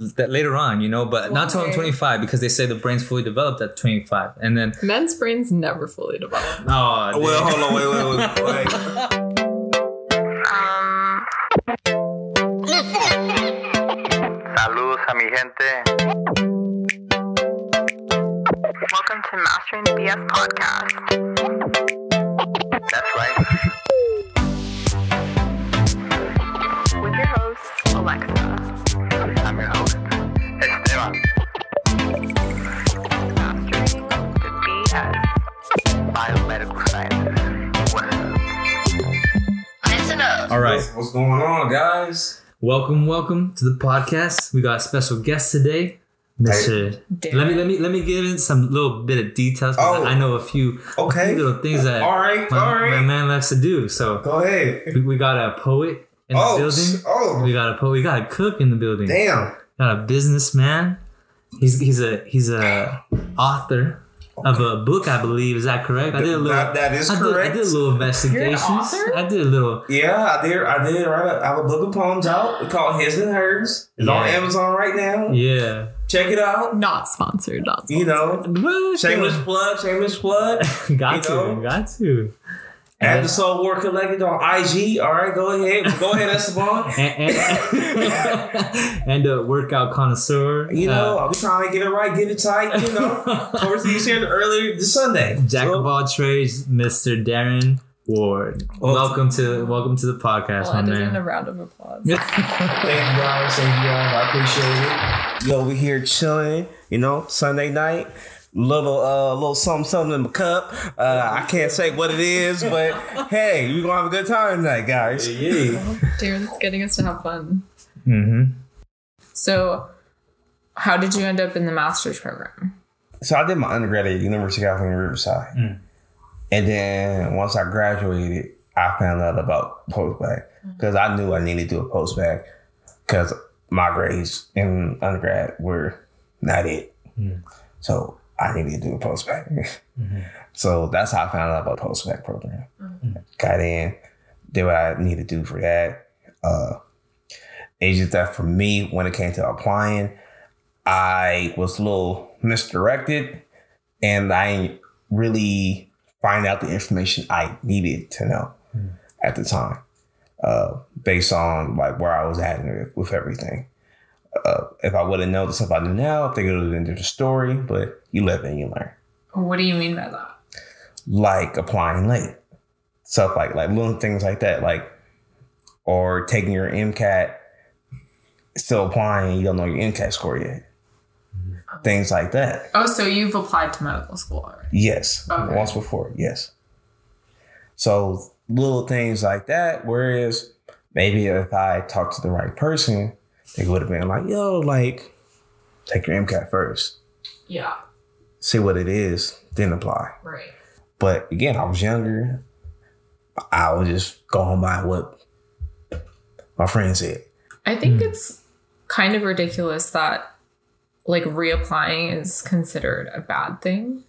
that later on, you know, but not till I'm 25 because they say the brain's fully developed at 25. And then, Men's brains never fully develop. oh, Well, hold on, wait, wait, wait, wait. Saludos a mi gente. Welcome to Mastering the BS podcast. That's right. With your host, Alexa. Biomedical sciences. What up? all right. What's, what's going on, guys? Welcome, welcome to the podcast. We got a special guest today, Mr. Let me let me let me give in some little bit of details. Oh. I know a few, a Okay. few little things that All right, my, all my right. man likes to do. So Go ahead. we, we got a poet in the Oh, building. oh, We got a poet. We got a cook in the building. damn. Got a businessman. He's he's a he's a author of a book, I believe. Is that correct? I did a little. That- that is I did, I did a little investigations. author? I did a little. Yeah, I did. I did. Right, I have a book of poems out. It's called His and Hers. It's on Amazon right now. Yeah. Check it out. Not sponsored. Not sponsored. You know, What? shameless plug, shameless plug. got you to, know. got to. At the Soul War Collected on IG. All right, go ahead. Go ahead, Esteban. and, and, and a workout connoisseur. You know, uh, I'll be trying to get it right, get it tight. You know, of course, you earlier this Sunday. Jack So- of all trades, Mr. Darren Ward. Well- welcome to welcome to the podcast, Well, my did in a round of applause. Thank you guys. Thank you guys. I appreciate it. You over here chilling, you know, Sunday night. Little uh little something something in the cup. Uh I can't say what it is, but hey, you gonna have a good time tonight, guys. yeah. Darren's getting us to have fun. hmm So, how did you end up in the master's program? So I did my undergrad at University of California Riverside. Mm. And then once I graduated, I found out about postbac because I knew I needed to do a postbac because my grades in undergrad were not it. Mm. So I needed to do a postbac. Mhm. So that's how I found out about the postbac program. Got in, did what I needed to do for that. Uh, it's just that for me, when it came to applying, I was a little misdirected and I didn't really find out the information I needed to know Mm. at the time, uh, based on like where I was at with everything. Uh, if I would have known the stuff I know now, I think it would have been a different story, but you live and you learn. What do you mean by that? Like applying late. Stuff like like little things like that, like or taking your MCAT, still applying, you don't know your MCAT score yet. Things like that. Oh, so you've applied to medical school already? Yes. Okay. Once before, yes. So little things like that. Whereas maybe if I talk to the right person, they would have been like, yo, like, take your MCAT first. Yeah, See what it is, then apply. right. But again, I was younger. I was just going by what my friend said. I think hmm. it's kind of ridiculous that like reapplying is considered a bad thing.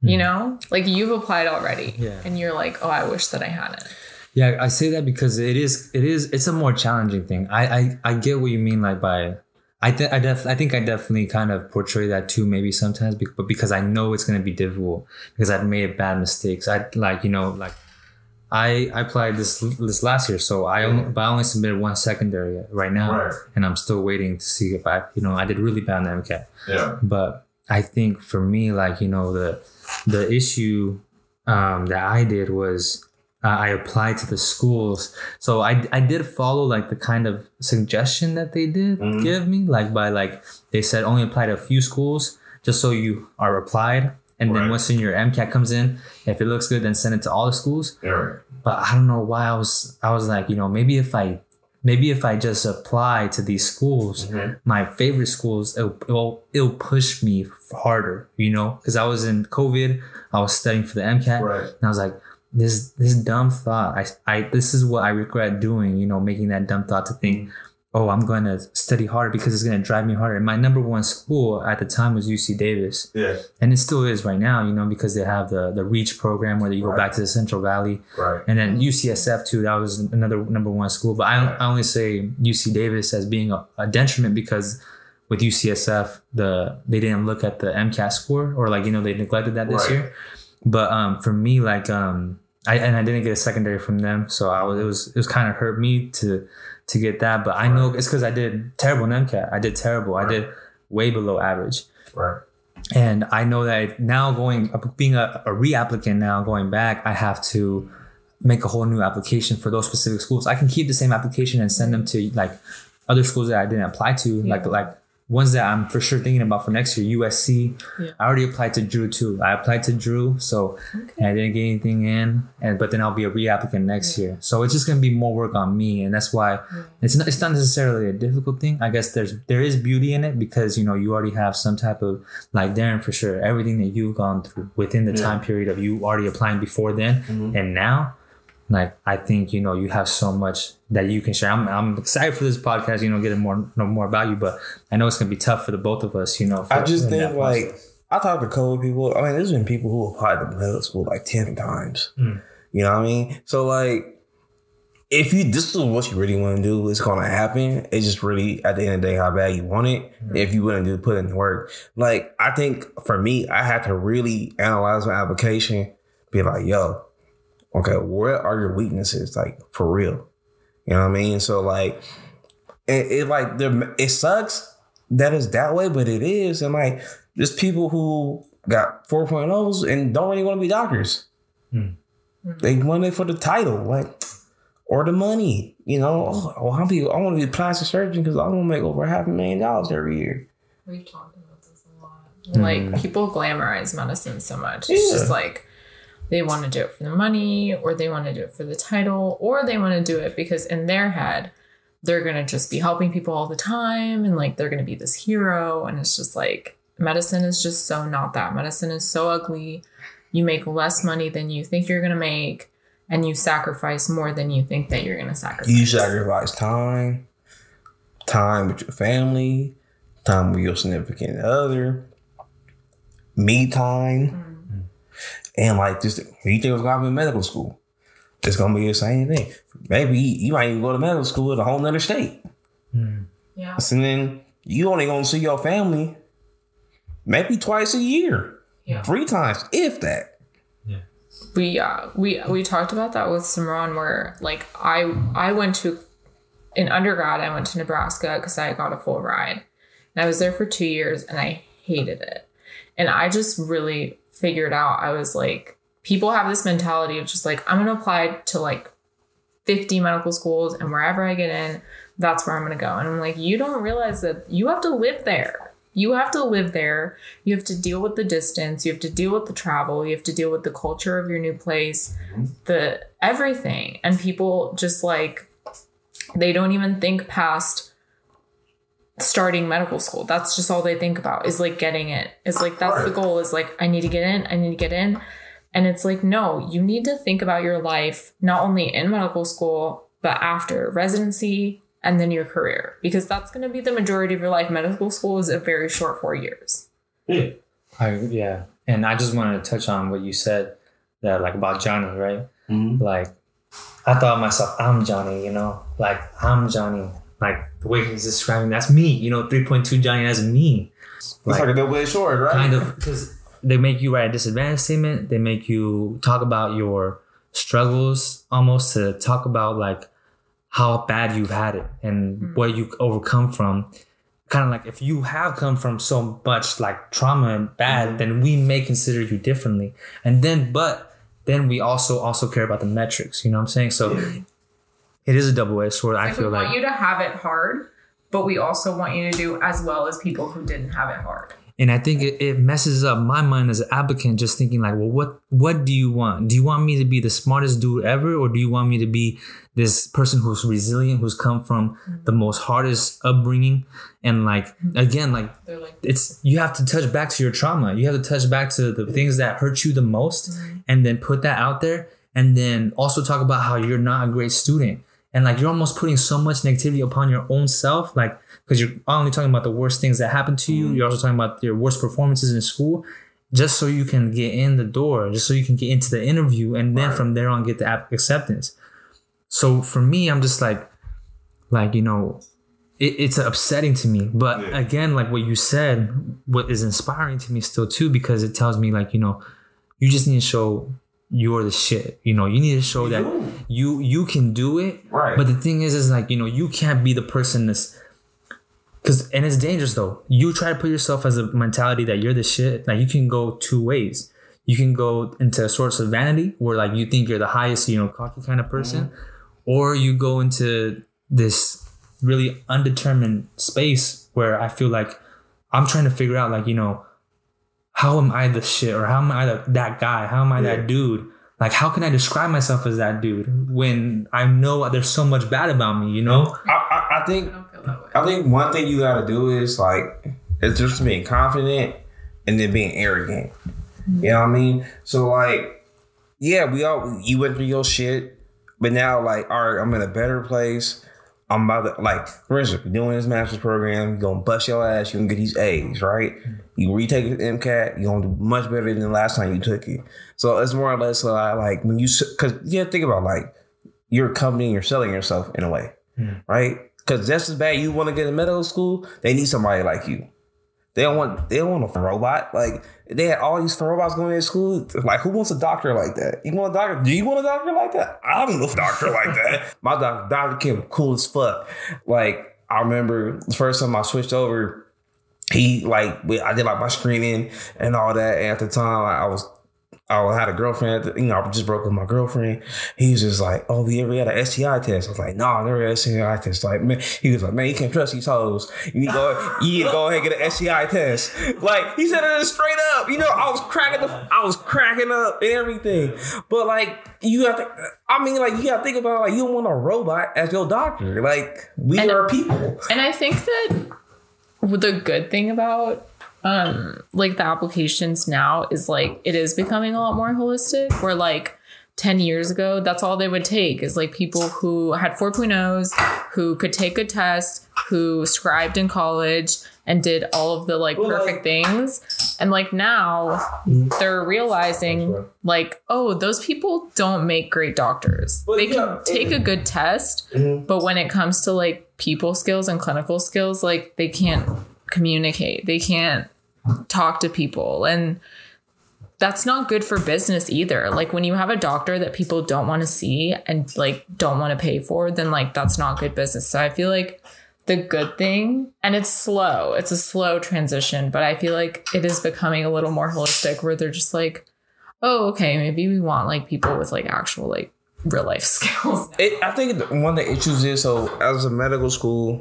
You hmm. know, like you've applied already, Yeah. and you're like, oh, I wish that I hadn't. Yeah, I say that because it is it is it's a more challenging thing. I I, I get what you mean like by I th- I def I think I definitely kind of portray that too maybe sometimes bec- but because I know it's going to be difficult because I've made bad mistakes. I like you know like I I applied this this last year so I only but I only submitted one secondary right now Right. and I'm still waiting to see if I you know I did really bad on the MCAT Yeah. but I think for me, like you know, the the issue um, that I did was uh, I applied to the schools, so I I did follow like the kind of suggestion that they did Mhm. give me, like by like they said only apply to a few schools just so you are applied, and then once in your MCAT comes in, if it looks good, then send it to all the schools Yeah. but I don't know why I was I was like, you know, maybe if I maybe if I just apply to these schools, Mhm. my favorite schools, it'll, it'll it'll push me harder, you know, because I was in COVID, I was studying for the MCAT, Right. and I was like, this this dumb thought, I I this is what I regret doing, you know, making that dumb thought to think, oh, I'm going to study harder because it's going to drive me harder. And my number one school at the time was UC Davis. Yeah. And it still is right now, you know, because they have the, the REACH program where you go Right. back to the Central Valley. Right. And then UCSF too, that was another number one school. But I, I only say UC Davis as being a, a detriment because with UCSF, the they didn't look at the MCAT score or like, you know, they neglected that this Right. year. But um, for me, like um, I and I didn't get a secondary from them, so I was it was it was kind of hurt me to to get that. But I know it's because I did terrible in MCAT. I did terrible. I did way below average. Right. And I know that now going being a, a reapplicant now going back, I have to make a whole new application for those specific schools. I can keep the same application and send them to like other schools that I didn't apply to, like like ones that I'm for sure thinking about for next year. USC. Yeah. I already applied to Drew too. I applied to Drew, so and I didn't get anything in, and but then I'll be a reapplicant next year. So it's just gonna be more work on me, and that's why it's not it's not necessarily a difficult thing. I guess there's there is beauty in it because you know you already have some type of like Darren for sure everything that you've gone through within the time period of you already applying before then mm-hmm. and now. Like I think you know you have so much that you can share. I'm, I'm excited for this podcast. You know, getting more know more about you, but I know it's gonna be tough for the both of us. You know, I just think like process. I talked to couple people. I mean, there's been people who applied to middle school like ten times. Mm. You know what I mean? So like, if you this is what you really want to do, it's gonna happen. It's just really at the end of the day how bad you want it. If you wouldn't do put in the work, like I think for me, I had to really analyze my application. Be like, yo, okay, what are your weaknesses? Like for real. You know what I mean? So like, it, it like the it sucks that it's that way, but it is. And like, there's people who got 4.0s and don't really want to be doctors. Hmm. They want it for the title, like, or the money. You know, oh, oh, I'm be, I want to be a plastic surgeon because I want to make over half a million dollars every year. We've talked about this a lot. Like hmm. people glamorize medicine so much. It's just like they want to do it for the money, or they want to do it for the title, or they want to do it because in their head they're gonna just be helping people all the time, and like they're gonna be this hero. And it's just like medicine is just so not that. Medicine is so ugly. You make less money than you think you're gonna make, and you sacrifice more than you think that you're gonna sacrifice. You sacrifice time, time with your family, time with your significant other, me time, mm-hmm. And like just when you think it's gonna be in medical school, it's gonna be the same thing. Maybe you might even go to medical school in a whole nother state. Yeah. And then you only gonna see your family maybe twice a year. Yeah. Three times, if that. Yeah. We uh we we talked about that with Simran where like I I went to in undergrad I went to Nebraska because I got a full ride and I was there for two years and I hated it and I just really figured out I was like people have this mentality of just like I'm gonna apply to like 50 medical schools and wherever I get in that's where I'm gonna go and I'm like you don't realize that you have to live there you have to live there. You have to deal with the distance. You have to deal with the travel. You have to deal with the culture of your new place, the everything. And people just like, they don't even think past starting medical school. That's just all they think about is like getting it. It's like, that's the goal is like, I need to get in. I need to get in. And it's like, no, you need to think about your life, not only in medical school, but after residency, and then your career because that's going to be the majority of your life. Medical school is a very short four years. I yeah, and I just wanted to touch on what you said that like about Johnny, right? Mhm. Like I thought myself, I'm Johnny, you know, like I'm Johnny, like the way he's describing that's me, you know, three point two Johnny, that's me. It's like a double edged sword, right? kind of because they make you write a disadvantage statement. They make you talk about your struggles, almost to talk about like how bad you've had it and hmm. what you overcome from. Kind of like if you have come from so much like trauma and bad, hmm. then we may consider you differently. And then, but then we also also care about the metrics. You know what I'm saying? So it is a double edged sword. I feel Like, we want like you to have it hard, but we also want you to do as well as people who didn't have it hard. And I think it, it messes up my mind as an applicant, just thinking like, well, what what do you want? Do you want me to be the smartest dude ever, or do you want me to be this person who's resilient, who's come from the most hardest upbringing, and like mm-hmm. again, like like, it's you have to touch back to your trauma. You have to touch back to the things that hurt you the most, mm-hmm. and then put that out there, and then also talk about how you're not a great student, and like you're almost putting so much negativity upon your own self, like because you're only talking about the worst things that happen to you. Mm. You're also talking about your worst performances in school, just so you can get in the door, just so you can get into the interview, and then from there on get the acceptance. So for me, I'm just like, like you know, it, it's upsetting to me. But Yeah. again, like what you said, what is inspiring to me still too, because it tells me like you know, you just need to show you're the shit. You know, you need to show that do. you you can do it. Right. But the thing is, is like you know, you can't be the person that's because and it's dangerous though. You try to put yourself as a mentality that you're the shit. Like you can go two ways. You can go into a source of vanity where like you think you're the highest, you know, cocky kind of person, mm-hmm. or you go into this really undetermined space where I feel like I'm trying to figure out like you know how am I the shit or how am I the, that guy? How am I Yeah. that dude? Like how can I describe myself as that dude when I know there's so much bad about me? You know? I, I, I think I don't feel that way. I think one thing you gotta do is like it's just being confident and then being arrogant. Mm-hmm. You know what I mean? So like, yeah, we all you went through your shit, but now like, all right, I'm in a better place. I'm about to like, for instance, doing this master's program, you're gonna bust your ass, you're gonna get these A's, right? You retake the MCAT, you're gonna do much better than the last time you took it. So it's more or less like, like when you, because yeah, think about like you're a company and you're selling yourself in a way, hmm. right? Because just as bad you want to get in medical school, they need somebody like you. They don't want they don't want a robot. Like they had all these robots going to school. Like who wants a doctor like that? You want a doctor? Do you want a doctor like that? I don't know a doctor like that. My doctor, Doctor Kim, cool as fuck. Like I remember the first time I switched over, he like I did like my screening and all that. And at the time, I was I had a girlfriend. You know, I just broke up with my girlfriend. He was just like, "Oh, you ever had an STI test?" I was like, "No, I never had an STI test." Like, man, he was like, "Man, you can't trust these hoes. You need to go, you need to go ahead and get an STI test." Like he said it straight up. You know, I was cracking, the, I was cracking up and everything. But like, you have to. I mean, like, you got to think about like, you don't want a robot as your doctor. Like, we And- are people. And I think that the good thing about um like the applications now is like it is becoming a lot more holistic where like 10 years ago that's all they would take is like people who had 4.0s who could take a test who scribed in college and did all of the like perfect things. And like now they're realizing like oh those people don't make great doctors. They can take a good test but when it comes to like people skills and clinical skills like they can't communicate. They can't talk to people. And that's not good for business either. Like when you have a doctor that people don't want to see and like don't want to pay for then like that's not good business. So i feel like the good thing and it's slow it's a slow transition but i feel like it is becoming a little more holistic where they're just like oh okay maybe we want like people with like actual like real life skills. It, I think one of the issues is so as a medical school,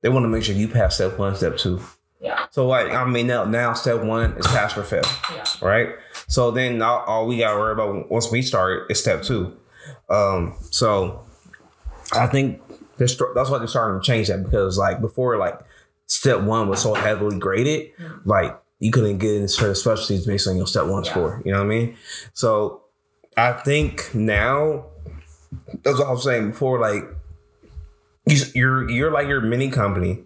they want to make sure you pass step one, step two. Yeah So like I mean now now step one is pass or fail, yeah right? So then now all we got to worry about once we start is step two. Um, so I think they're that's why they're starting to change that because like before like step one was so heavily graded, like you couldn't get into certain specialties based on your step one Yeah. score. You know what I mean? So I think now that's what I was saying before. Like you're you're like your mini company,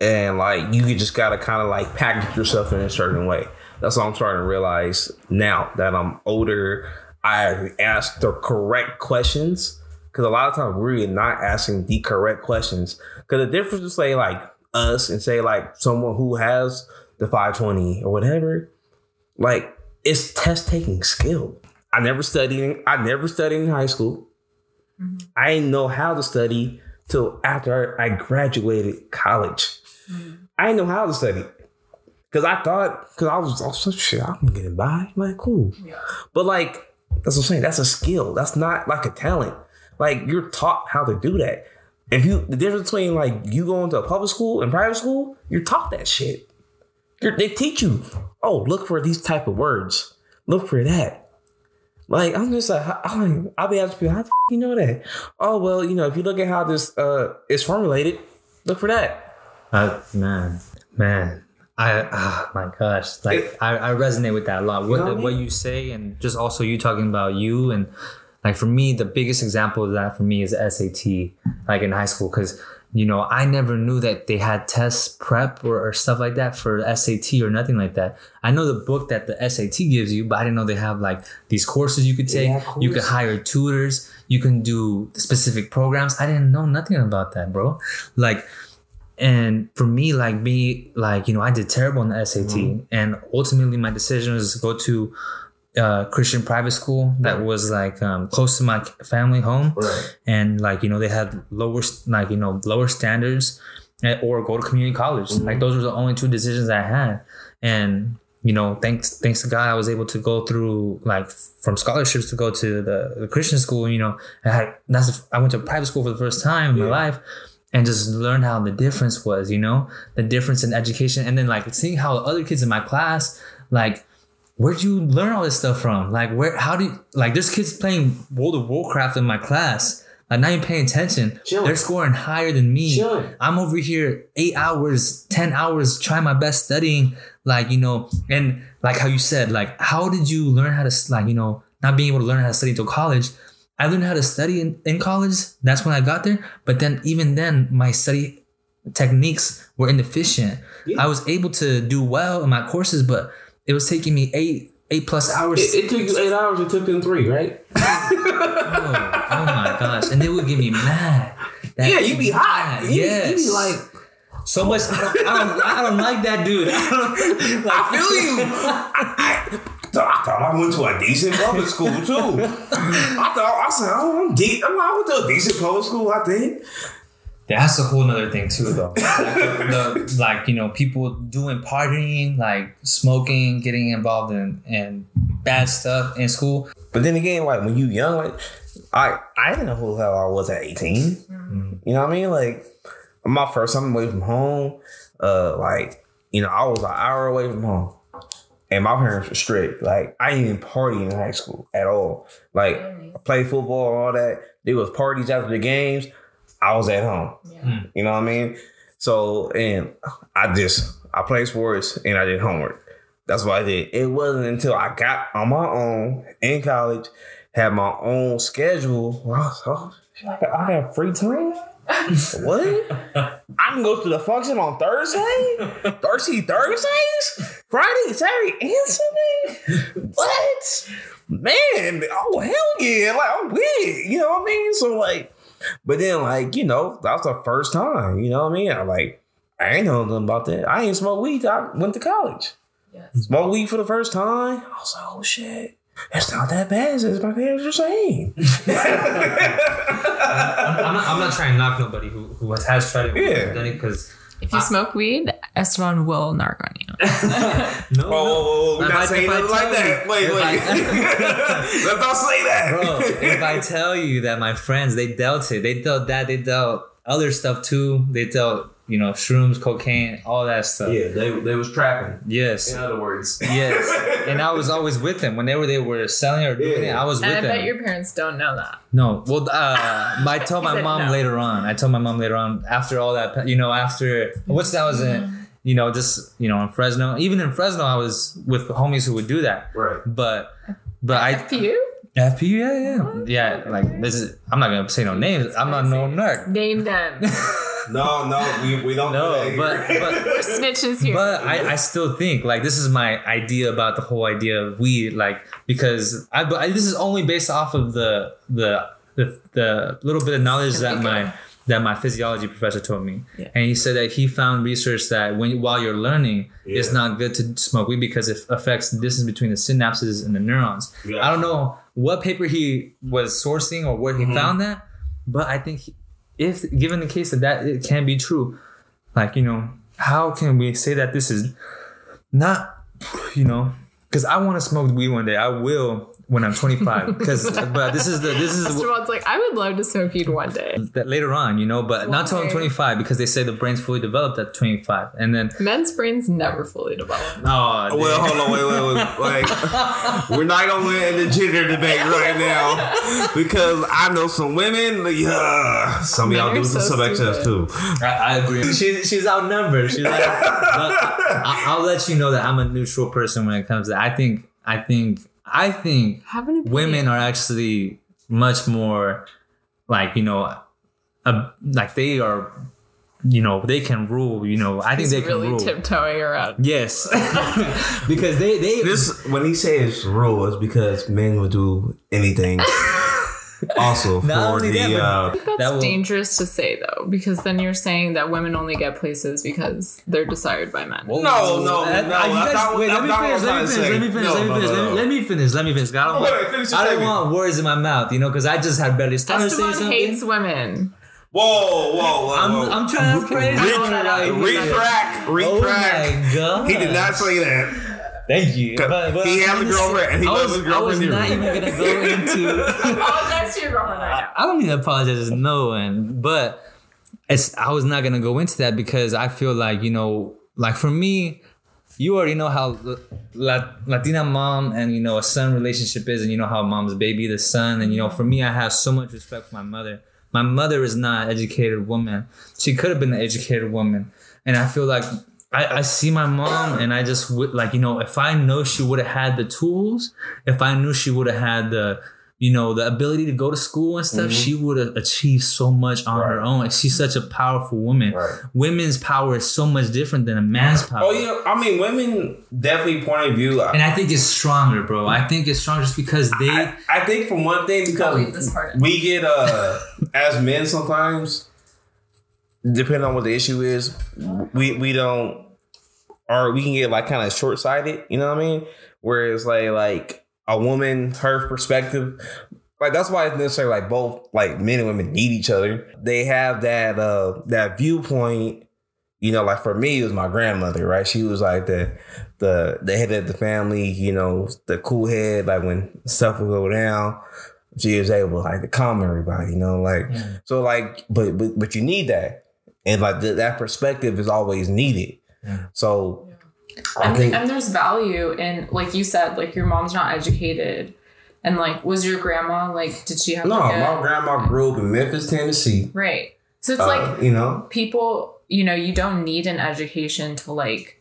and like you just gotta kind of like package yourself in a certain way. That's what I'm starting to realize now that I'm older. I ask the correct questions because a lot of times we're not asking the correct questions. Because the difference is say like us and say like someone who has the 520 or whatever, like it's test taking skill. I never studied. I never studied in high school. Mm-hmm. I didn't know how to study till after I graduated college. I didn't know how to study because I thought because I was also shit. I'm getting by, like cool. Yeah. But like that's what I'm saying. That's a skill. That's not like a talent. Like you're taught how to do that. If you the difference between like you going to a public school and private school, you're taught that shit. You're, they teach you. Oh, look for these type of words. Look for that. Like I'm just like I, I'll be asking people, how the f- you know that? Oh well, you know if you look at how this uh is formulated, look for that. Uh, man, man. I oh my gosh, like It- I, I resonate with that a lot. What know what I what you say, and just also you talking about you, and like for me, the biggest example of that for me is SAT, like in high school, because you know I never knew that they had test prep or, or stuff like that for SAT or nothing like that. I know the book that the SAT gives you, but I didn't know they have like these courses you could take. Yeah, you could hire tutors. You can do specific programs. I didn't know nothing about that, bro. Like and for me like me like you know i did terrible in the sat Mm-hmm. and ultimately my decision was to go to uh christian private school that was like um close to my family home. Right. and like you know they had lower like you know lower standards or go to community college. Mm-hmm. like those were the only two decisions i had. And you know thanks thanks to god i was able to go through like from scholarships to go to the, the christian school you know. I had that's i went to private school for the first time in my life and just learned how the difference was you know the difference in education and then like seeing how other kids in my class like where'd you learn all this stuff from? Like where how do you like there's kids playing World of Warcraft in my class. Like not even paying attention. Chilling. They're scoring higher than me. Chilling. I'm over here eight hours, ten hours trying my best studying. Like, you know, and like how you said, like how did you learn how to like, you know, not being able to learn how to study until college? I learned how to study in, in college. That's when I got there. But then even then my study techniques were inefficient. I was able to do well in my courses, but it was taking me eight eight plus hours. It, it took you eight hours. It took them three, right? oh, oh my gosh! And they would get me mad. That- Yeah, you'd be hot. You, yes. you be like, so much. I don't, I don't, I don't like that dude. I, like, I feel you. I, I, I thought I went to a decent public school too. I thought I said, oh, I'm deep. I'm like, I went to a decent public school. I think. That's a whole nother thing too, though. Like, the, like you know, people doing partying, like smoking, getting involved in in bad stuff in school. But then again, like when you young, like I I didn't know who the hell I was at 18. You know what I mean? Like my first time away from home, uh, like, you know, I was an hour away from home. And my parents were strict. Like I didn't even party in high school at all. Like I played football, all that. There was parties after the games. I was at home. Hmm. You know what I mean? So and I just I played sports and I did homework. That's what I did. It wasn't until I got on my own in college, had my own schedule. where I was, oh, I have free time. what? I can go to the function on Thursday, Thursday, Thursdays, Friday, Saturday, and Sunday. What? Man, oh hell yeah! Like I'm with it. You know what I mean? So like, but then like you know that was the first time. You know what I mean? I like I ain't know nothing about that. I ain't smoked weed. till I went to college. Yes. Smoked weed for the first time. I was like, oh shit. It's not that bad as my parents are saying. I'm, I'm not, I'm not trying to knock nobody who, who has, has tried it Yeah. done it because If you smoke weed, Esteban will narc on you. no, Whoa, whoa, whoa, we're If not I- saying nothing like that. Wait, wait. Let's not say that. bro, if I tell you that my friends they dealt it, they dealt that, they dealt other stuff too. They dealt you know shrooms, cocaine, all that stuff. yeah, they, they was trapping. Yes, In other words. yes, and I was always with them whenever they were selling or doing it. I was And with I them. bet your parents don't know that. No, well, uh, I told my mom no. later on. I told my mom later on after all that, you know, after what's that was Mm-hmm. in, you know, just you know, in Fresno. Even in Fresno, I was with homies who would do that. Right. But, but I FPU? FPU, yeah, yeah, yeah. Like this is, I'm not gonna say no names. I'm not no nerd. Name them. No, no, we, we don't No, do that but here. but Snitches here. But I, I still think like this is my idea about the whole idea of weed, like because I, but I this is only based off of the the the, the little bit of knowledge that my that my physiology professor told me, Yeah. and he said that he found research that when while you're learning, it's not good to smoke weed because it affects the distance between the synapses and the neurons. Yeah. I don't know what paper he was sourcing or where he Mm-hmm. found that, but I think he, if given the case that that it can be true, like you know how can we say that this is not you know because i want to smoke weed one day i will when i'm 25 because but this is the this is Esteban's like, I would love to smoke weed one day. that later on you know but not until i'm 25 because they say the brain's fully developed at 25 and then Men's brains never fully develop. oh Well, hold on, wait, wait, wait. Like, we're not gonna win the gender debate right now because I know some women. Like, uh, some of y'all do so some excess too. I, I agree she, she's outnumbered she's like I, i'll let you know that i'm a neutral person when it comes to i think i think i think Have an opinion. women are actually much more like you know, uh, like they are, you know, they can rule. You know, I think He's they can rule. tiptoeing around. yes, because they they This when he says rule is because men would do anything. also Not for only that, the but- uh, That's That will- dangerous to say though, because then you're saying that women only get places because they're desired by men. No, no, no, you guys- not- wait, let me finish. Let me finish. Let me finish. No, Let me finish. no, Let me- no. Let me finish. Let me finish. I don't Wait, want. finish I don't want words in my mouth. You know, because I just had barely started saying Esteban something. hates women. whoa, whoa, whoa, I'm, whoa. I'm trying to praise Re- him, like, retract, Oh my god! he did not say that. Thank you. But, but He I'm has a trying to girlfriend, say- and he I loves was, his girlfriend I was not even gonna go into. Apologize to your girlfriend right now. I don't need to apologize. There's no one, but it's. I was not gonna go into that because I feel like you know, like for me, you already know how La- Latina mom and you know a son relationship is, and you know how mom's baby the son, and you know for me, I have so much respect for my mother. My mother is not an educated woman. She could have been an educated woman, and I feel like. I, I see my mom and I just would like you know if I know she would have had the tools if I knew she would have had the you know the ability to go to school and stuff she would have achieved so much on her own. Like, she's such a powerful woman. Right. women's power is so much different than a man's power. Oh yeah, I mean, women definitely point of view. and I think it's stronger bro. I think it's stronger just because they I, I think for one thing because we get uh as men sometimes, depending on what the issue is, we we don't or we can get like kind of short sighted. You know what I mean? Whereas like like a woman, her perspective. Like that's why it's necessary. like both like men and women need each other. They have that uh that viewpoint you know, like for me, it was my grandmother, right? She was like the the the head of the family, you know, the cool head. Like when stuff would go down, she was able like to calm everybody, you know, like so like, but but but you need that, and like th- that perspective is always needed. So I And, think and there's value in, like you said, like your mom's not educated. And like, was your grandma, like, did she have no, like a- my grandma grew up in Memphis, Tennessee. Right. So it's Uh, like you know, people, you know, you don't need an education to like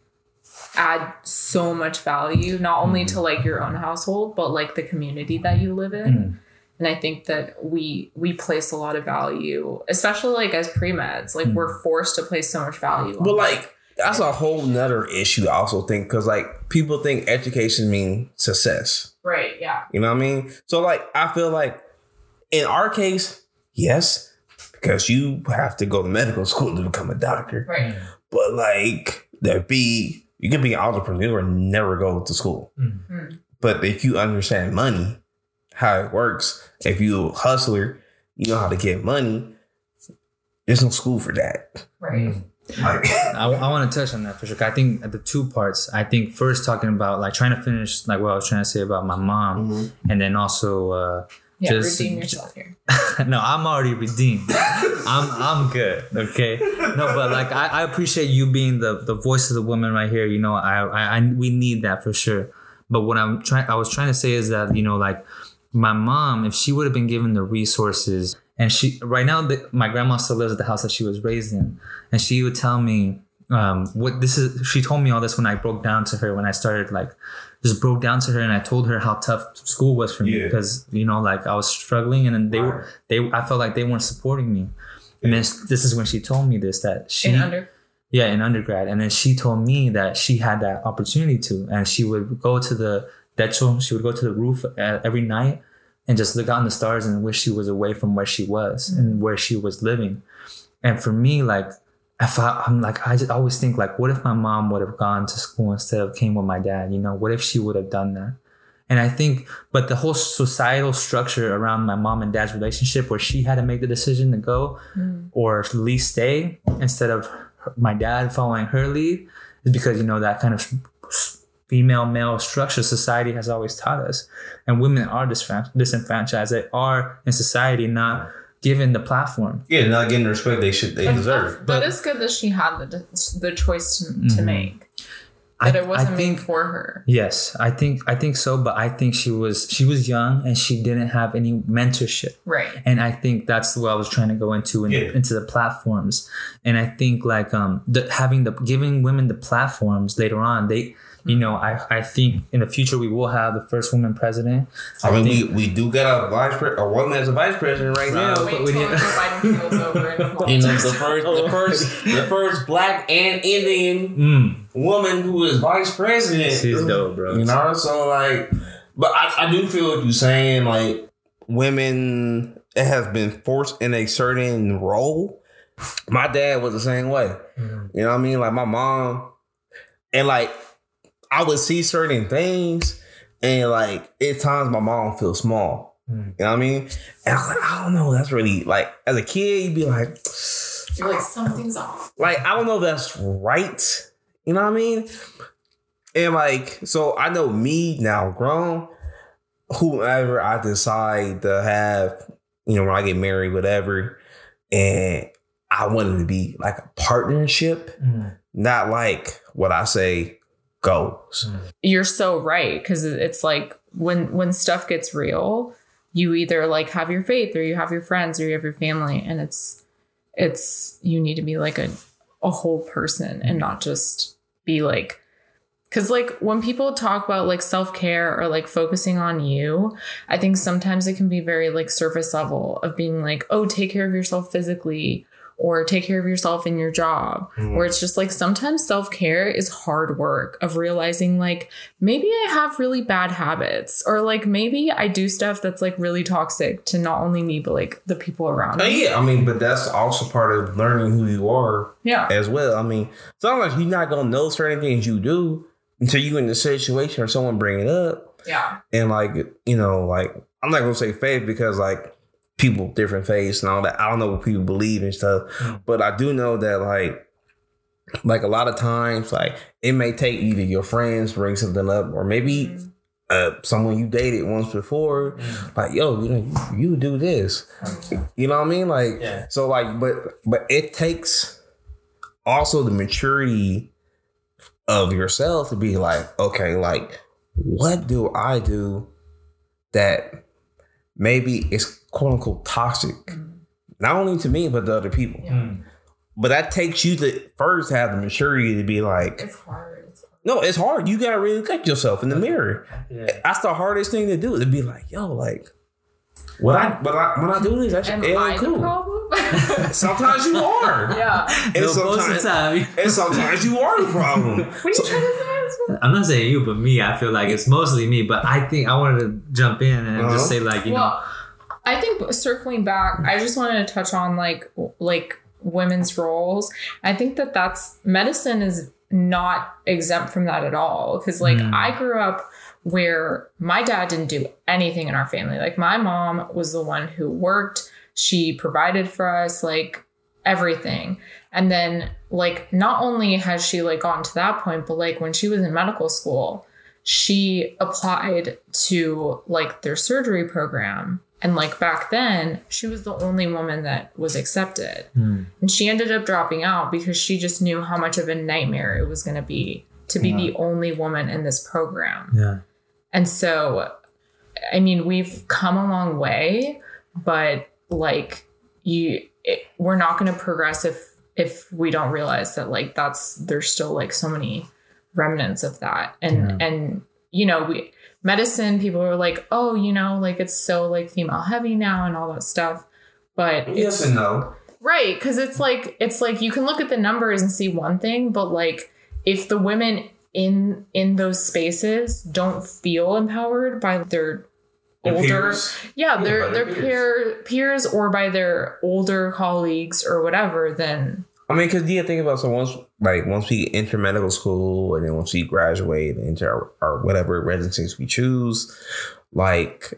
add so much value, not only Mm-hmm. to like your own household, but like the community that you live in. Mm. And I think that we we place a lot of value, especially like as pre meds, like hmm. we're forced to place so much value. on. But that. like that's a whole nother issue. I also think because like people think education means success. right, yeah, You know what I mean? So like I feel like in our case, yes, because you have to go to medical school to become a doctor. right, hmm. But like there be you can be an entrepreneur and never go to school. Mm. But if you understand money, how it works, if you a hustler, you know how to get money, there's no school for that. right. Like I, I want to touch on that for sure. I think the two parts. I think first talking about like trying to finish like what I was trying to say about my mom, and then also uh, Yeah, Just- redeem yourself here. no, I'm already redeemed. I'm I'm good. Okay. No, but like I, I appreciate you being the the voice of the woman right here. You know, I, I I we need that for sure. But what I'm trying I was trying to say is that you know like my mom, if she would have been given the resources, and she right now the, my grandma still lives at the house that she was raised in, and she would tell me um what this is. She told me all this when I broke down to her when I started like just broke down to her and I told her how tough school was for me Yeah. because you know like I was struggling and then they were they I felt like they weren't supporting me. And then this is when she told me this that she In under yeah in undergrad and then she told me that she had that opportunity to and she would go to the techo she would go to the roof uh, every night and just look out in the stars and wish she was away from where she was and where she was living. And for me like if I, I'm like, I just always think like, what if my mom would have gone to school instead of came with my dad? You know, what if she would have done that? And I think, but the whole societal structure around my mom and dad's relationship, where she had to make the decision to go or at least stay instead of her- my dad following her lead, is because you know that kind of female male structure society has always taught us, and women are disenfranchised. They are in society not given the platform. yeah, not getting the respect they should they deserve. But deserve. That is good that she had the the choice to, Mm-hmm. to make. That I, it wasn't I made think for her. yes, I think I think so, but I think she was she was young and she didn't have any mentorship. Right. and I think that's what I was trying to go into in, Yeah. into the platforms. And I think like um the having the giving women the platforms later on, they you know I I think in the future we will have the first woman president. I mean, think- we, we do got a vice pre- a woman as a vice president right now. Wait but we didn't- Biden feels over and You know, the first, the first, the first black and Indian Mm, woman who is vice president. she's dope, bro. You know, so like, but I, I do feel what you're saying. Like, women, it has been forced in a certain role. My dad was the same way. Mhm. You know what I mean? Like my mom, and like I would see certain things, and like at times my mom feels small. Mm. You know what I mean? And I was like, I don't know. That's really like as a kid, you'd be like, You're like, something's off. like I don't know if that's right. You know what I mean? And like, so I know me now, grown, whoever I decide to have, you know, when I get married, whatever, and I want it to be like a partnership, Mm. not like what I say goes. Hmm. You're so right because it's like when when stuff gets real, you either like have your faith or you have your friends or you have your family, and it's it's you need to be like a a whole person and not just be like because like when people talk about like self-care or like focusing on you i think sometimes it can be very like surface level of being like oh take care of yourself physically or take care of yourself in your job. Where it's just like sometimes self-care is hard work of realizing like maybe i have really bad habits or like maybe i do stuff that's like really toxic to not only me but like the people around Uh, me. yeah, I mean, but that's also part of learning who you are yeah. as well. I mean, sometimes you're not gonna know certain things you do until you're in the situation or someone bring it up. yeah. And like you know like i'm not gonna say faith because like people different faiths and all that. I don't know what people believe and stuff Mm. but i do know that like like a lot of times like it may take either your friends bring something up or maybe uh someone you dated once before like yo you know you, do this. You know what i mean? Like Yeah. so like but but it takes also the maturity of yourself to be like okay like what do i do that maybe is quote unquote toxic not only to me but to other people Mm. but that takes you to first have the maturity to be like it's hard it's no it's hard you gotta really look at yourself in the mirror Yeah. that's the hardest thing to do to be like yo like what I, but I, when I do this, that's am it i ain't the cool. problem Sometimes you are, yeah and No, most of the sometimes, time, and sometimes you are the problem. what are you trying to say I'm not saying you, but me. I feel like it's mostly me. But I think I wanted to jump in and Uh-huh. just say like you know, well, I think circling back, I just wanted to touch on like like women's roles. I think that that's medicine is not exempt from that at all because like Mm. I grew up where my dad didn't do anything in our family. Like my mom was the one who worked, she provided for us like everything. And then like not only has she like gotten to that point, but like when she was in medical school, she applied to like their surgery program and like back then she was the only woman that was accepted. Hmm. and she ended up dropping out because she just knew how much of a nightmare it was going to be to be the only woman in this program. Yeah, and so i mean we've come a long way but like you it, we're not going to progress if if we don't realize that like that's there's still like so many remnants of that. And and you know we medicine people are like oh you know like it's so like female heavy now and all that stuff but Yes it's and no. right because it's like it's like you can look at the numbers and see one thing but like if the women in in those spaces don't feel empowered by their Their older peers. yeah Yeah, their their their peer peers or by their older colleagues or whatever then I mean, because you think about so once like once we enter medical school and then once we graduate and enter our, our whatever residencies we choose, like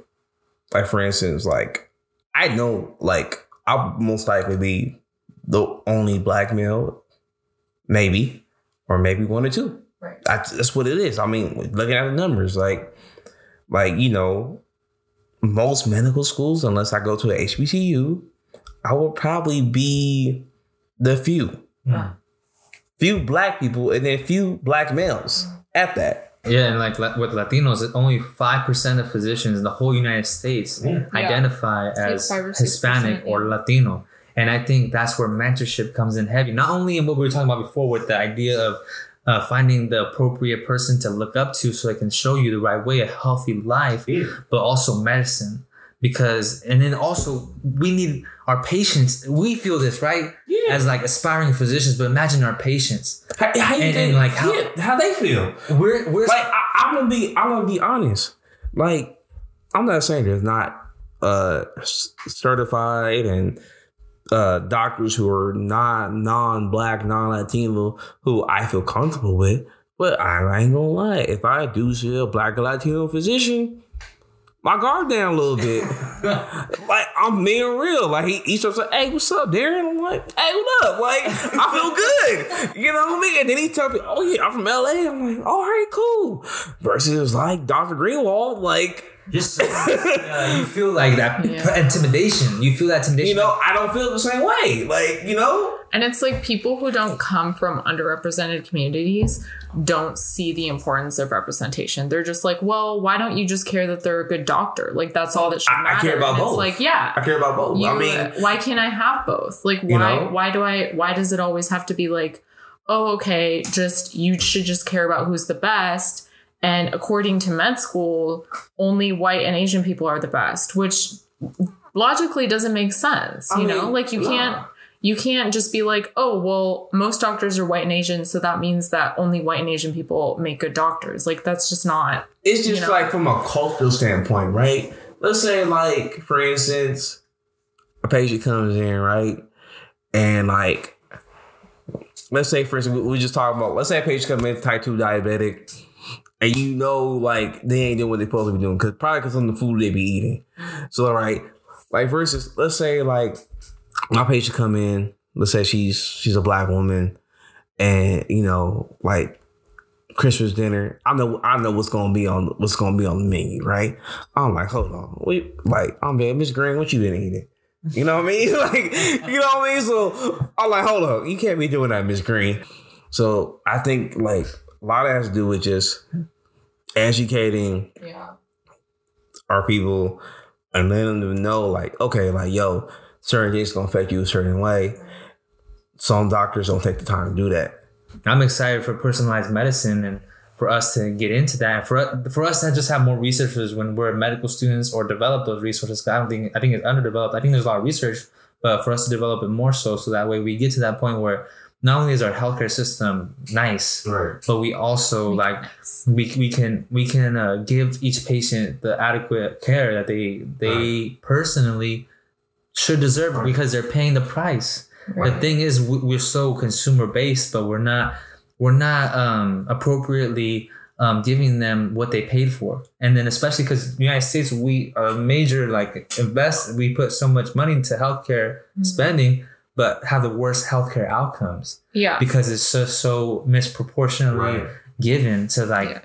like for instance, like I know like I'll most likely be the only black male, maybe, or maybe one or two. Right. That's, that's what it is. I mean, looking at the numbers, like like you know, most medical schools, unless I go to a HBCU, I will probably be the few. Mm. Few black people and then few black males. at that. Yeah, and like with Latinos, only five percent of physicians in the whole United States Yeah. identify like as or 6%, Hispanic or Latino, and I think that's where mentorship comes in heavy. Not only in what we were talking about before with the idea of uh, finding the appropriate person to look up to, so they can show you the right way, a healthy life, but also medicine. Because and then also we need our patients. We feel this right Yeah. as like aspiring physicians, but imagine our patients. How, how you And- think, and, like, how- yeah, how they feel? We're we're like I, I'm gonna be I'm gonna be honest. Like I'm not saying there's not uh certified and uh doctors who are not non black non Latino who I feel comfortable with, but I ain't gonna lie. If I do see a black or Latino physician. My guard down a little bit. like I'm being real. Like he, he starts like, "Hey, what's up, Darren?" I'm like, "Hey, what up?" Like I feel good. You know what I mean? And then he tells me, "Oh yeah, I'm from LA." I'm like, oh, "All right, cool." Versus like Dr. Greenwald, like just uh, you feel like that Yeah. intimidation. You feel that intimidation. you know, I don't feel the same way. Like you know, And it's like people who don't come from underrepresented communities don't see the importance of representation. They're just like, well, why don't you just care that they're a good doctor? Like that's all that should I- I care about both. Like, yeah. I care about both. you- I mean, why can't I have both? Like why You know? why do I why does it always have to be like, oh okay, just you should just care about who's the best. And according to med school, only white and Asian people are the best, which logically doesn't make sense. I You mean, know, like you nah. can't you can't just be like, oh, well, most doctors are white and Asian, so that means that only white and Asian people make good doctors. Like that's just not it's just you know? like from a cultural standpoint, right? Let's say, like, for instance, a patient comes in, right? And like, let's say, for instance, we, just talking about, let's say a patient comes in type 2 diabetic, and you know, like, they ain't doing what they're supposed to be doing, cause probably because of the food they be eating. So, right, like, versus, let's say, like, my patient come in, let's say she's she's a black woman, and you know, like Christmas dinner. I know I know what's gonna be on what's gonna be on the menu, right? I'm like, hold on, wait, like I'm bad, Miss Green, what you been eating? You know what I mean? Like, you know what I mean? So I'm like, hold up, you can't be doing that, Miss Green. So I think like a lot of that has to do with just educating yeah. our people and letting them know, like, okay, like, yo, certain things gonna affect you a certain way. Some doctors don't take the time to do that. I'm excited for personalized medicine and for us to get into that. And for for us to just have more researchers when we're medical students or develop those resources. I don't think I think it's underdeveloped. I think there's a lot of research, but for us to develop it more so, so that way we get to that point where not only is our healthcare system nice, Right. but we also like we, we can we can uh, give each patient the adequate care that they they personally should deserve because they're paying the price. The thing is, we- we're so consumer based, but we're not we're not um, appropriately um, giving them what they paid for. And then especially because the United States, we are a major like invest. We put so much money into healthcare spending, but have the worst healthcare outcomes Yeah. because it's just so misproportionately Right. given to like Yeah.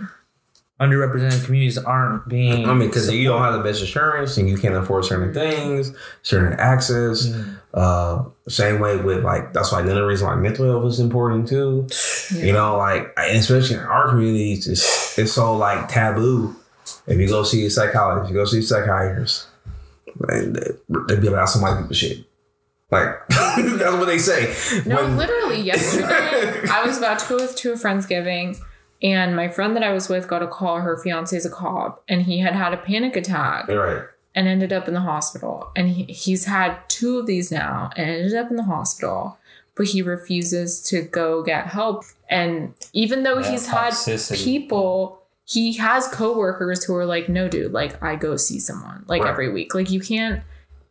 underrepresented communities aren't being. I mean, because you don't have the best insurance and you can't afford certain things, certain access. Uh, same way with like that's why another reason why mental health is important too. You know, like especially in our communities, it's it's so like taboo. If you go see a psychologist, you go see a psychiatrist, and they, they be like, "Some white people shit." Like that's what they say. No, When- literally yesterday, I was about to go with to a friendsgiving, and my friend that I was with got a call. Her fiance is a cop, and he had had a panic attack right. and ended up in the hospital. And he, he's had two of these now, and ended up in the hospital. But he refuses to go get help. And even though Yeah, he's had people, he has coworkers who are like, "No, dude, like I go see someone like Right. every week. Like you can't."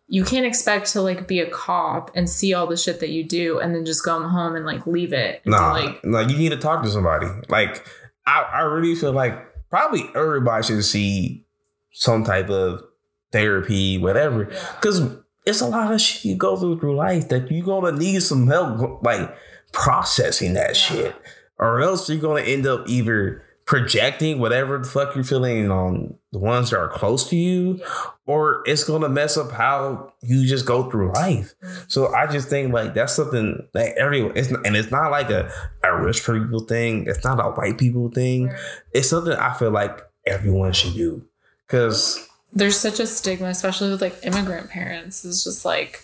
You can't expect to like be a cop and see all the shit that you do and then just come home and like leave it. No, Nah, like like you need to talk to somebody. Like I, I really feel like probably everybody should see some type of therapy, whatever, because it's a lot of shit you go through through life that you're gonna need some help, like processing that shit, or else you're gonna end up either projecting whatever the fuck you're feeling on the ones that are close to you, or it's gonna mess up how you just go through life. Mm-hmm. So I just think like that's something that everyone it's and it's not like a, a rich people thing. It's not a white people thing. It's something I feel like everyone should do. Cause there's such a stigma, especially with like immigrant parents. It's just like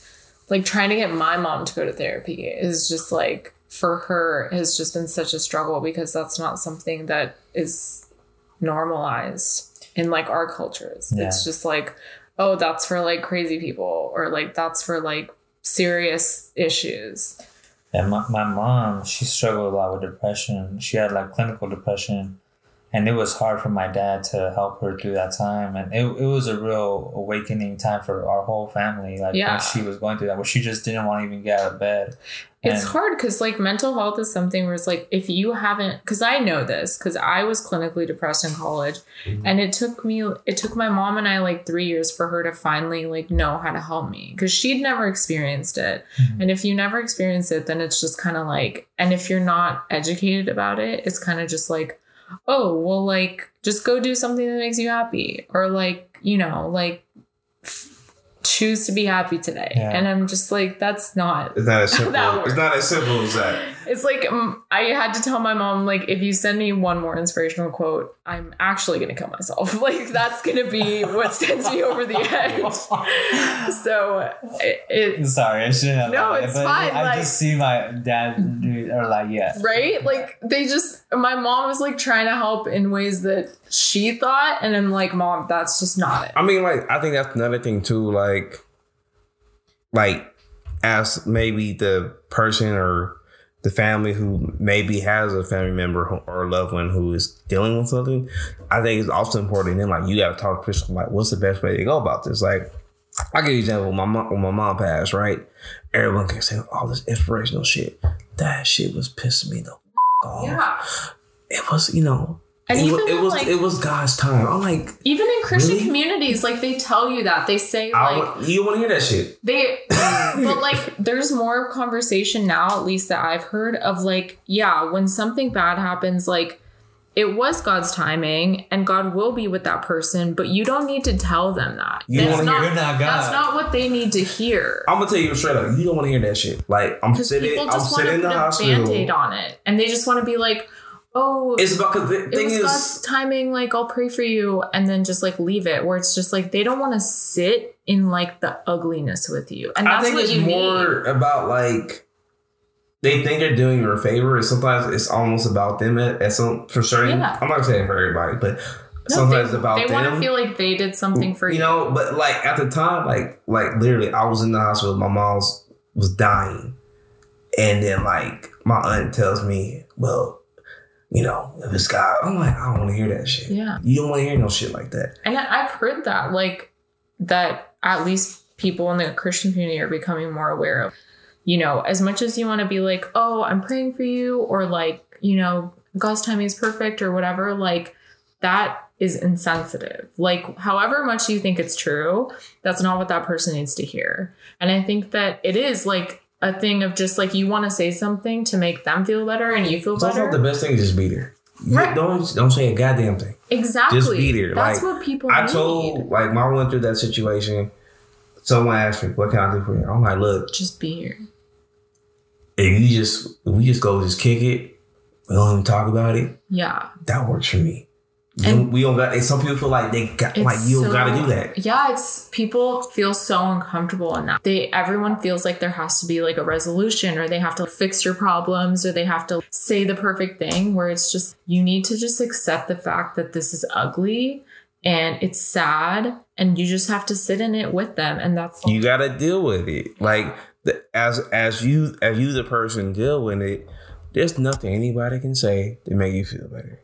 like trying to get my mom to go to therapy is just like for her has just been such a struggle because that's not something that is normalized in like our cultures. Yeah. It's just like, oh, that's for like crazy people or like that's for like serious issues. And my, my mom, she struggled a lot with depression. She had like clinical depression. And it was hard for my dad to help her through that time. And it, it was a real awakening time for our whole family. Like Yeah. when she was going through that, where she just didn't want to even get out of bed. It's And- hard because like mental health is something where it's like if you haven't because I know this because I was clinically depressed in college mm-hmm. and it took me it took my mom and I like three years for her to finally like know how to help me because she'd never experienced it. Mm-hmm. And if you never experience it then it's just kind of like and if you're not educated about it it's kind of just like oh well like just go do something that makes you happy or like you know like f- choose to be happy today Yeah. and I'm just like that's not not as simple. That it's not as simple as that. It's like um, I had to tell my mom, like, if you send me one more inspirational quote, I'm actually gonna kill myself. Like, that's gonna be what sends me over the edge. So it, it Sorry, I shouldn't have. No, done it, it's but fine, I like- just see my dad do, or like, yeah. right, like they just my mom was like trying to help in ways that she thought, and I'm like, mom, that's just not it. I mean, like, I think that's another thing too. Like, like as maybe the person or the family who maybe has a family member who- or a loved one who is dealing with something, I think it's also important. Then, like, you got to talk to person like, what's the best way to go about this? Like, I'll give you an example. When my mom, when my mom passed, right? Everyone can say all this inspirational shit. That shit was pissing me the f- off. Yeah, It was, you know, And it, even was, it was like- it was God's time. I'm like, even in Christian Really? communities, like they tell you that they say I, like don't- you want to hear that shit. They, but like, there's more conversation now, at least that I've heard, of like, yeah, when something bad happens, like, it was God's timing and God will be with that person, but you don't need to tell them that. You That's wanna hear- not, You're That's not what they need to hear. I'm gonna tell you straight up. You don't want to hear that shit. Like I'm sitting, I'm just want sitting in the hospital. band aid on it and they just want to be like, oh, It's about because the thing is, God's timing, like, I'll pray for you, and then just like leave it, where it's just like they don't want to sit in like the ugliness with you. And I think what it's you need. more about like they think they're doing you a favor. And sometimes it's almost about them at, at some for certain. Yeah. I'm not saying for everybody, but No, sometimes they, it's about they want to feel like they did something for you. you know, but like at the time, like like literally, I was in the hospital. My mom's was dying, and then like my aunt tells me, "Well, you know, if it's God," I'm like, I don't want to hear that shit. Yeah. You don't want to hear no shit like that. And I've heard that, like, that at least people in the Christian community are becoming more aware of. You know, as much as you want to be like, oh, I'm praying for you, or like, you know, God's timing is perfect, or whatever, like, that is insensitive. Like, however much you think it's true, that's not what that person needs to hear. And I think that it is like a thing of just like you want to say something to make them feel better and you feel better. the best thing is just be there. Right. Don't don't say a goddamn thing. exactly. Just be there. That's Like, what people I need. told like my went through that situation. Someone asked me, "What can I do for you?" I'm like, "Look, just be here. if you just if we just go just kick it, we don't even talk about it. Yeah. That works for me. You And- we don't got. Some people feel like they got like you don't so- got to do that. Yeah, it's people feel so uncomfortable in that. They everyone feels like there has to be like a resolution or they have to fix your problems or they have to say the perfect thing where it's just you need to just accept the fact that this is ugly and it's sad and you just have to sit in it with them and that's You got to deal with it. Like the, as as you as you the person deal with it. There's nothing anybody can say to make you feel better.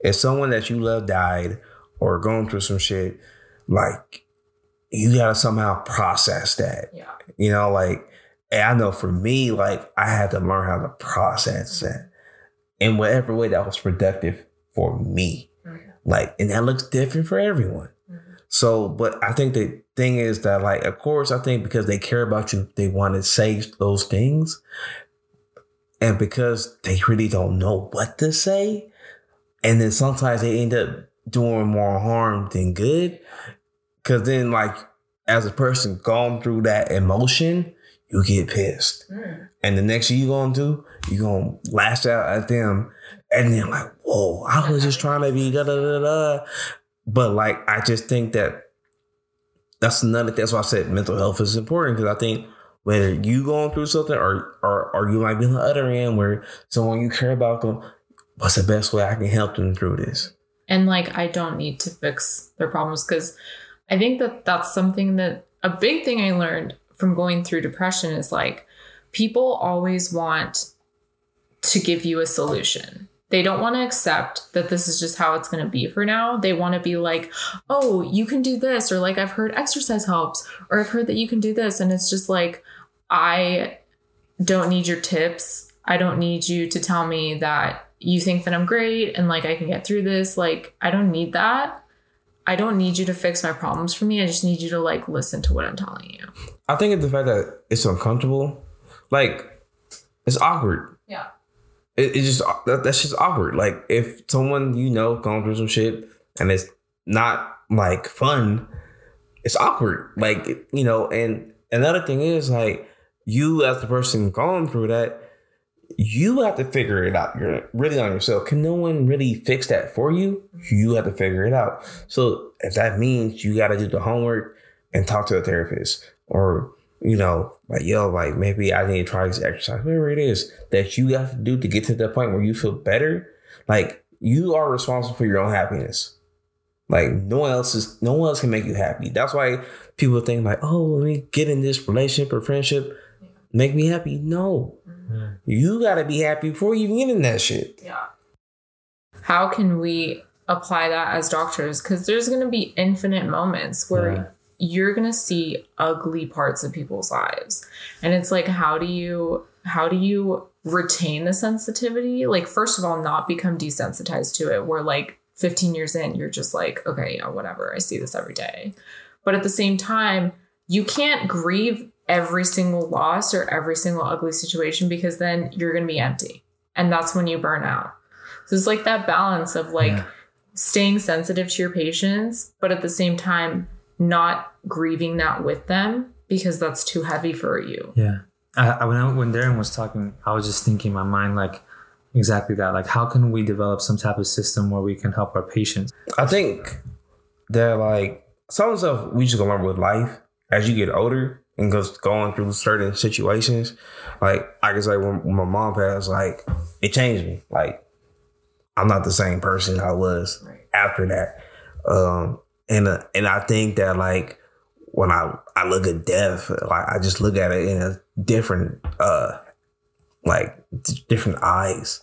If someone that you love died or going through some shit, like you gotta somehow process that. yeah. You know, like and I know for me, like I had to learn how to process that in whatever way that was productive for me. Mm-hmm. Like, and that looks different for everyone. Mm-hmm. So, but I think the thing is that, like, of course, I think because they care about you, they want to say those things. And because they really don't know what to say, and then sometimes they end up doing more harm than good. Cause then like as a person going through that emotion, you get pissed. Hmm. And the next thing you're gonna do, you gonna lash out at them and then like, whoa, I was just trying to be da da da da. But like I just think that that's another that's why I said mental health is important because I think whether you going through something or or or you might be on the other end where someone you care about them, what's the best way I can help them through this? and like I don't need to fix their problems because I think that that's something that a big thing I learned from going through depression is like people always want to give you a solution. They don't want to accept that this is just how it's going to be for now. They want to be like, "Oh, you can do this," or like I've heard exercise helps, or I've heard that you can do this, and it's just like I don't need your tips. I don't need you to tell me that you think that I'm great and like I can get through this. Like, I don't need that. I don't need you to fix my problems for me. I just need you to like listen to what I'm telling you. I think it's the fact that it's uncomfortable. Like it's awkward. Yeah. It, it just that, that's just awkward. Like if someone you know going through some shit and it's not like fun, it's awkward. Like you know, and another thing is like you as the person going through that, you have to figure it out. You're really on yourself. Can no one really fix that for you? You have to figure it out. So if that means you got to do the homework and talk to a therapist, or you know, like yo, like maybe I need to try this exercise, whatever it is that you have to do to get to the point where you feel better. Like you are responsible for your own happiness. Like no one else is, no one else can make you happy. That's why people think like, oh, let me get in this relationship or friendship, make me happy. No, mm-hmm. you gotta be happy before you get in that shit. Yeah. How can we apply that as doctors? Because there's going to be infinite moments where Yeah. you're going to see ugly parts of people's lives. And it's like, how do you, how do you retain the sensitivity? Like, first of all, not become desensitized to it, where like 15 years in, you're just like, okay, yeah, whatever. I see this every day. But at the same time, you can't grieve every single loss or every single ugly situation because then you're going to be empty. And that's when you burn out. So it's like that balance of like Yeah. staying sensitive to your patients, but at the same time, not grieving that with them because that's too heavy for you. Yeah. I, I, when I, when Darren was talking, I was just thinking in my mind like exactly that. Like, how can we develop some type of system where we can help our patients? I think that like some stuff we just gonna learn with life as you get older and goes going through certain situations. Like I can say when, when my mom passed, like it changed me. Like I'm not the same person I was Right. after that. Um, and uh, and I think that like when I I look at death, like I just look at it in a different uh like d- different eyes.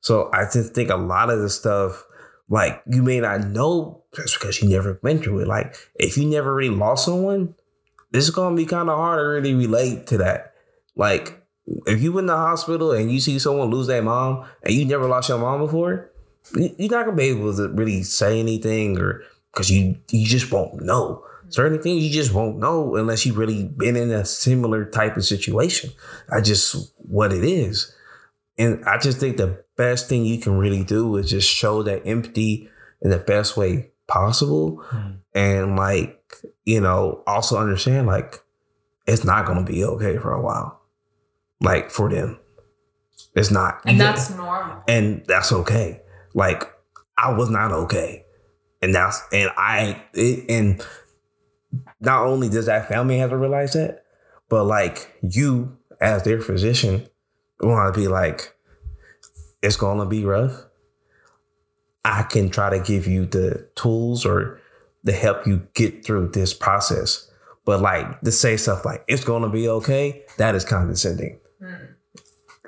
So I just think a lot of the stuff, like you may not know just because you never been through it. Like if you never really lost someone, this is gonna be kind of hard to really relate to that. Like if you in the hospital and you see someone lose their mom and you never lost your mom before, you- you're not gonna be able to really say anything or because you you just won't know. Certain things you just won't know unless you've really been in a similar type of situation. I just what it is. And I just think the best thing you can really do is just show that empathy in the best way possible. Hmm. And like, you know, also understand like it's not gonna be okay for a while. Like for them. It's not. And You- that's normal. and that's okay. Like I was not okay, and that's and I it, and not only does that family have to realize that, but like you as their physician want to be like, it's gonna be rough. I can try to give you the tools or to help you get through this process. But like to say stuff like it's gonna be okay, that is condescending. Hmm.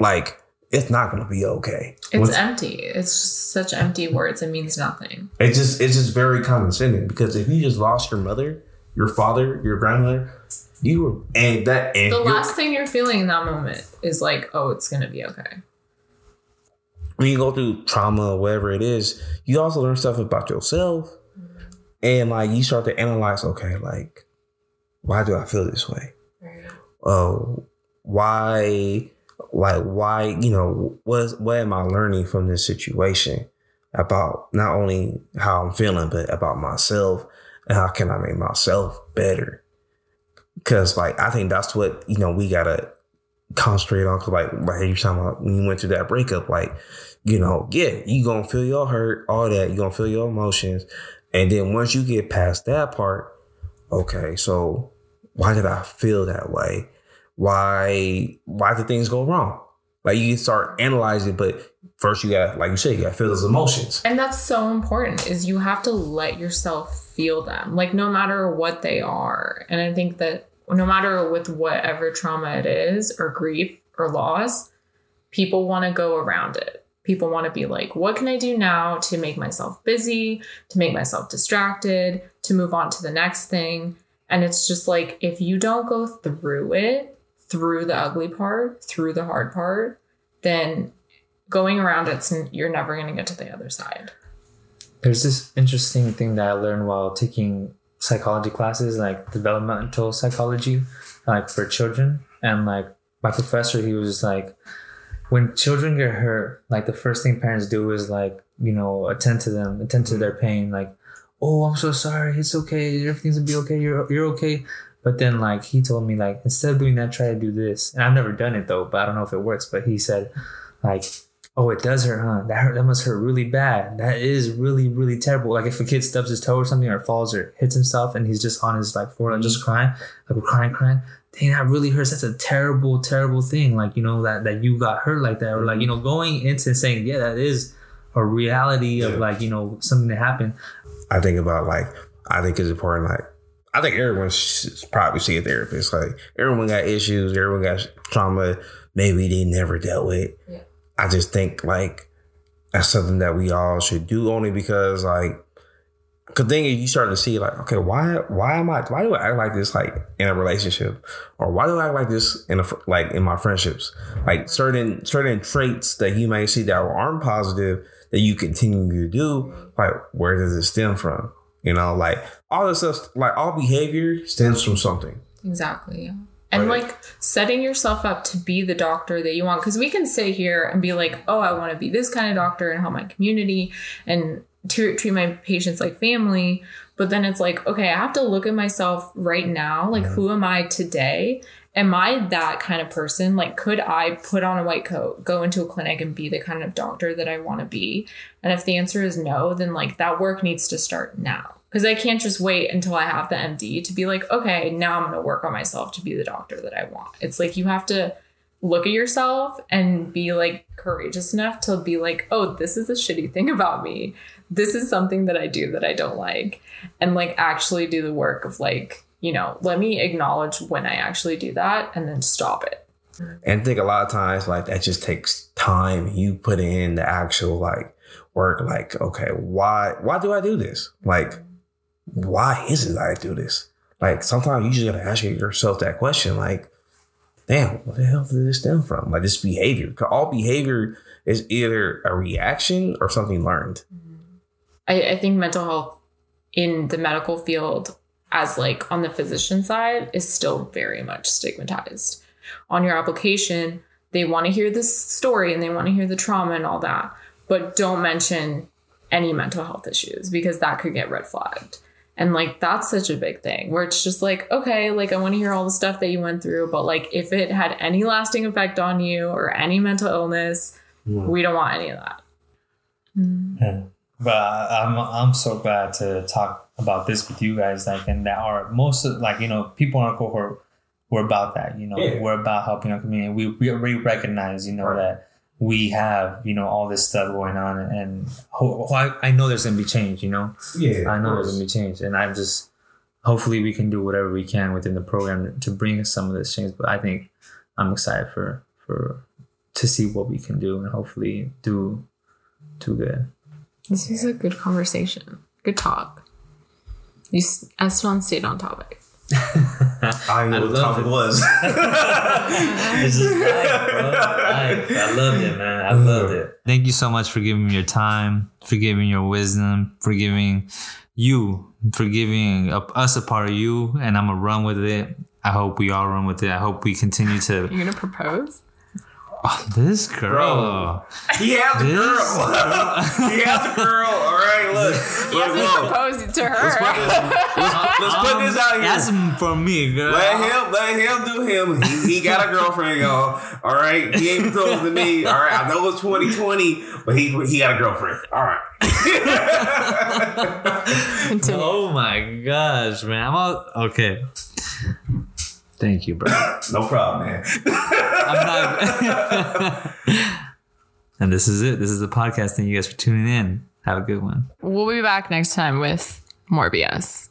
Like it's not gonna be okay. It's Once- empty. It's just such empty words. It means nothing. it's just it's just very condescending because if you just lost your mother, your father, your grandmother, you were and that and The last thing you're feeling in that moment is like, oh, it's going to be okay. when you go through trauma or whatever it is, you also learn stuff about yourself. And like you start to analyze, okay, like, why do I feel this way? Oh, why like why, you know, what what am I learning from this situation? about not only how I'm feeling, but about myself and how can I make myself better. Cause like I think that's what you know we gotta concentrate on. Cause like like you talking about when you went through that breakup, like you know, yeah, you gonna feel your hurt, all that. You gonna feel your emotions, and then once you get past that part, okay, so why did I feel that way? Why why did things go wrong? Like you start analyzing, but first you got to, like you said, you got to feel those emotions. And that's so important is you have to let yourself feel them. Like no matter what they are. And I think that no matter with whatever trauma it is or grief or loss, people want to go around it. People want to be like, what can I do now to make myself busy, to make myself distracted, to move on to the next thing? And it's just like if you don't go through it, through the ugly part, through the hard part, then going around it, you're never going to get to the other side. There's this interesting thing that I learned while taking psychology classes, like developmental psychology, like for children. And like my professor, he was like, when children get hurt, like the first thing parents do is like, you know, attend to them, attend to their mm-hmm. pain. Like, oh, I'm so sorry. It's okay. Everything's gonna be okay. You're you're okay. But then like he told me like instead of doing that, try to do this. And I've never done it though, but I don't know if it works. But he said like, oh, it does hurt, huh? That hurt. That must hurt really bad. That is really really terrible. Like if a kid stubs his toe or something or falls or hits himself and he's just on his like floor and just mm-hmm. crying, like we're crying, crying. Dang, that really hurts. That's a terrible, terrible thing. Like you know that that you got hurt like that, or like you mm-hmm. know going into saying, yeah, that is a reality of like you know something that happened. I think about like I think it's important. Like I think everyone should probably see a therapist. Like everyone got issues, everyone got trauma. Maybe they never dealt with. Yeah. I just think like that's something that we all should do only because like Cause then you start to see like, okay, why why am I why do I act like this like in a relationship, or why do I act like this in a like in my friendships? Like certain certain traits that you may see that aren't positive that you continue to do. Like where does it stem from? You know, like all this stuff, like all behavior stems from something. Exactly. And Right. like setting yourself up to be the doctor that you want. Because we can sit here and be like, oh, I want to be this kind of doctor and help my community and to treat my patients like family. But then it's like, okay, I have to look at myself right now. Like, who am I today? Am I that kind of person? Like, could I put on a white coat, go into a clinic, and be the kind of doctor that I want to be? And if the answer is no, then like that work needs to start now. Because I can't just wait until I have the MD to be like, okay, now I'm going to work on myself to be the doctor that I want. It's like you have to look at yourself and be like courageous enough to be like, oh, this is a shitty thing about me. This is something that I do that I don't like. And like actually do the work of like, you know, let me acknowledge when I actually do that and then stop it. And I think a lot of times like that just takes time. You put in the actual like work. Like, okay, why why do I do this? Like, why is it I do this? Like sometimes you just gotta ask yourself that question. Like, damn, what the hell did this stem from? Like this behavior. all behavior is either a reaction or something learned. Mm-hmm. I, I think mental health in the medical field as like on the physician side is still very much stigmatized on your application they want to hear this story and they want to hear the trauma and all that but don't mention any mental health issues because that could get red flagged and like that's such a big thing where it's just like okay like i want to hear all the stuff that you went through but like if it had any lasting effect on you or any mental illness we don't want any of that mm. Yeah. But I- I'm I'm so glad to talk about this with you guys. Like, and that are most of like you know people in our cohort. We're about that. You know, Yeah. we're about helping our community. We we, we recognize you know Right. that we have you know all this stuff going on, and, and ho- ho- I, I know there's gonna be change. You know, Yeah. I know there's gonna be change, and I'm just hopefully we can do whatever we can within the program to bring some of this change. But I think I'm excited for for to see what we can do and hopefully do do good. This was a good conversation. Good talk. You, s- Esteban stayed on topic. I know I what the topic it. was. This is life, bro. Life. I loved it, man. I loved it. Thank you so much for giving me your time, for giving your wisdom, for giving you, for giving us a part of you, and I'm gonna run with it. I hope we all run with it. I hope we continue to. You're gonna propose? Oh, this girl. Bro. He has a This girl. he has a girl. All right, look. He look, hasn't look. proposed to her. Let's put this out here. That's for me, girl. Let him, let him do him. He, he got a girlfriend, y'all. All right, he ain't proposed to me. All right, I know it's 2020, but he he got a girlfriend. All right. Oh my gosh, man. I'm all okay. Thank you, bro. No problem, man. I'm not. and this is it. This is the podcast. Thank you guys for tuning in. Have a good one. We'll be back next time with more BS.